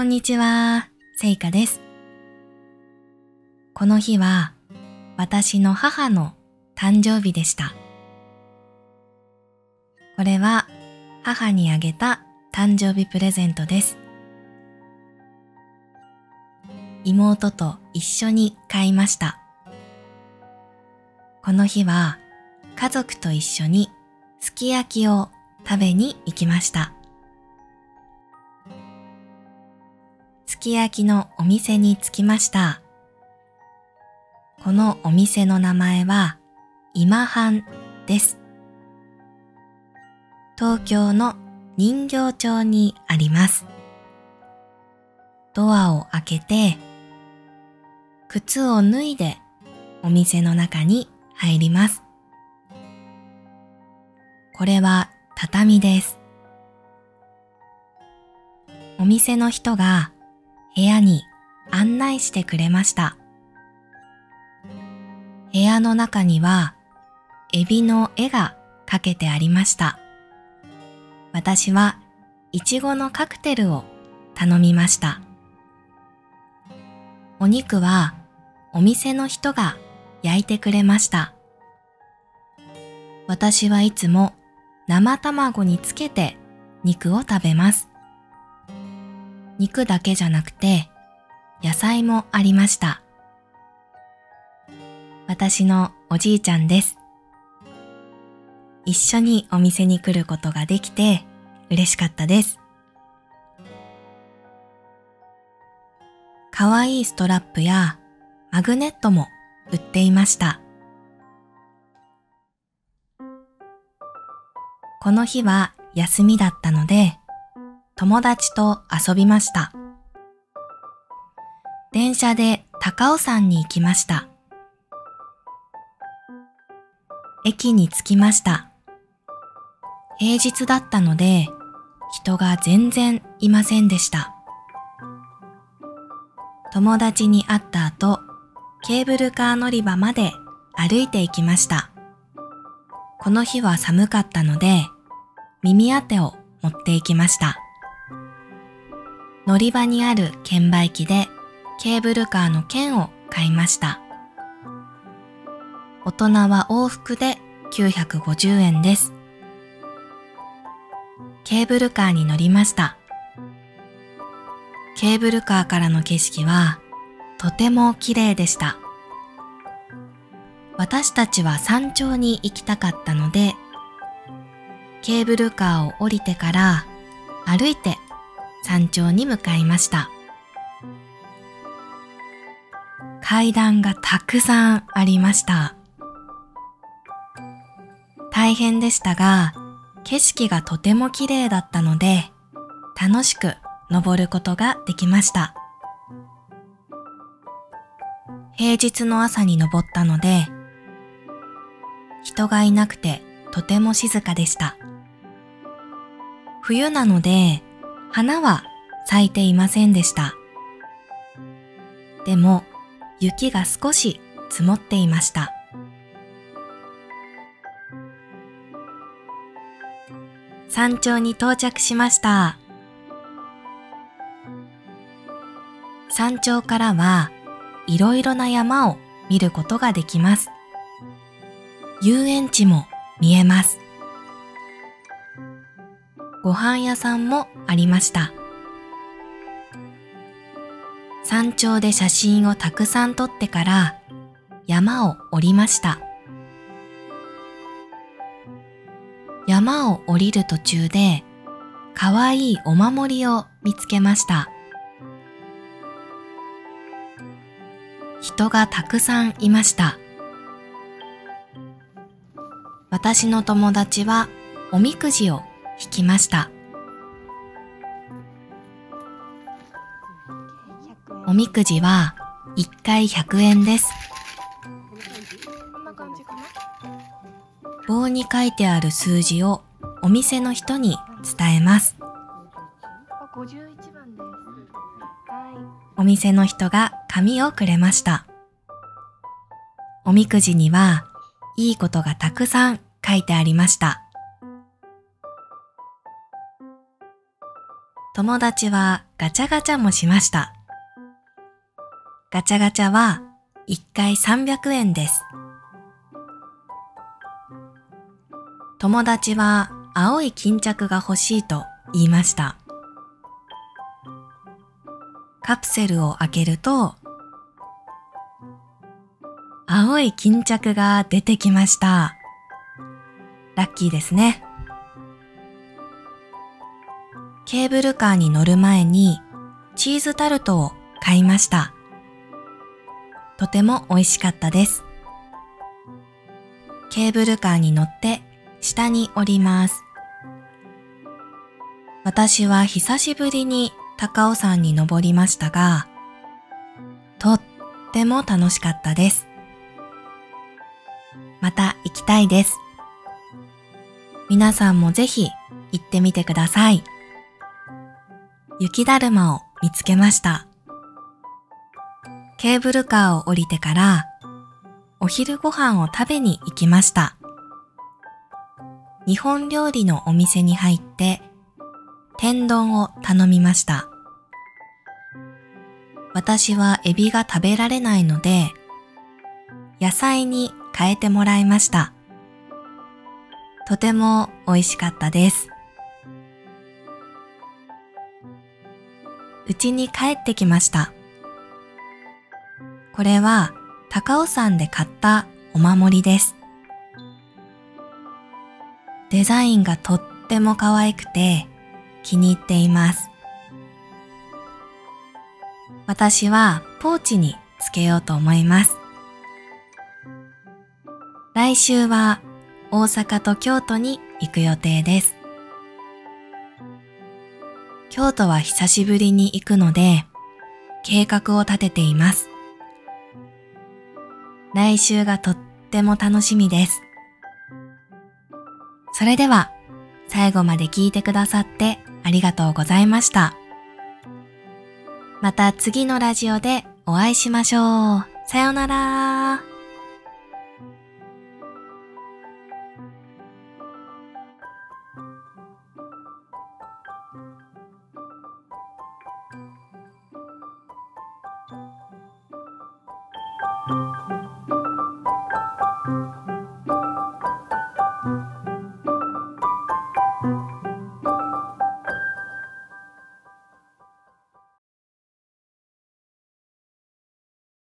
こんにちは、せいかです。この日は私の母の誕生日でした。これは母にあげた誕生日プレゼントです。妹と一緒に買いました。この日は家族と一緒にすき焼きを食べに行きました。き焼きのお店に着きました。このお店の名前は今半です。東京の人形町にあります。ドアを開けて、靴を脱いでお店の中に入ります。これは畳です。お店の人が部屋に案内してくれました。部屋の中にはエビの絵が描けてありました。私はいちごのカクテルを頼みました。お肉はお店の人が焼いてくれました。私はいつも生卵につけて肉を食べます。肉だけじゃなくて野菜もありました。私のおじいちゃんです。一緒にお店に来ることができて嬉しかったです。かわいいストラップやマグネットも売っていました。この日は休みだったので、友達と遊びました。電車で高尾山に行きました。駅に着きました。平日だったので、人が全然いませんでした。友達に会った後、ケーブルカー乗り場まで歩いて行きました。この日は寒かったので、耳当てを持って行きました。乗り場にある券売機でケーブルカーの券を買いました。大人は往復で950円です。ケーブルカーに乗りました。ケーブルカーからの景色はとても綺麗でした。私たちは山頂に行きたかったので、ケーブルカーを降りてから歩いて山頂に向かいました。階段がたくさんありました。大変でしたが、景色がとても綺麗だったので、楽しく登ることができました。平日の朝に登ったので、人がいなくてとても静かでした。冬なので、花は咲いていませんでした。でも、雪が少し積もっていました。山頂に到着しました。山頂からはいろいろな山を見ることができます。遊園地も見えます。ご飯屋さんもありました。山頂で写真をたくさん撮ってから山を降りました。山を降りる途中でかわいいお守りを見つけました。人がたくさんいました。私の友達はおみくじを引きました。みくじは1回100円です。棒に書いてある数字をお店の人に伝えます。あ、51番です。はお店の人が紙をくれました。おみくじにはいいことがたくさん書いてありました。友達はガチャガチャもしました。ガチャガチャは1回300円です。友達は青い巾着が欲しいと言いました。カプセルを開けると、青い巾着が出てきました。ラッキーですね。ケーブルカーに乗る前にチーズタルトを買いました。とても美味しかったです。ケーブルカーに乗って下に降ります。私は久しぶりに高尾山に登りましたが、とっても楽しかったです。また行きたいです。皆さんもぜひ行ってみてください。雪だるまを見つけました。ケーブルカーを降りてから、お昼ご飯を食べに行きました。日本料理のお店に入って、天丼を頼みました。私はエビが食べられないので、野菜に変えてもらいました。とても美味しかったです。うちに帰ってきました。これは高尾山で買ったお守りです。デザインがとっても可愛くて気に入っています。私はポーチにつけようと思います。来週は大阪と京都に行く予定です。京都は久しぶりに行くので、計画を立てています。来週がとっても楽しみです。それでは、最後まで聞いてくださってありがとうございました。また次のラジオでお会いしましょう。さようなら。うん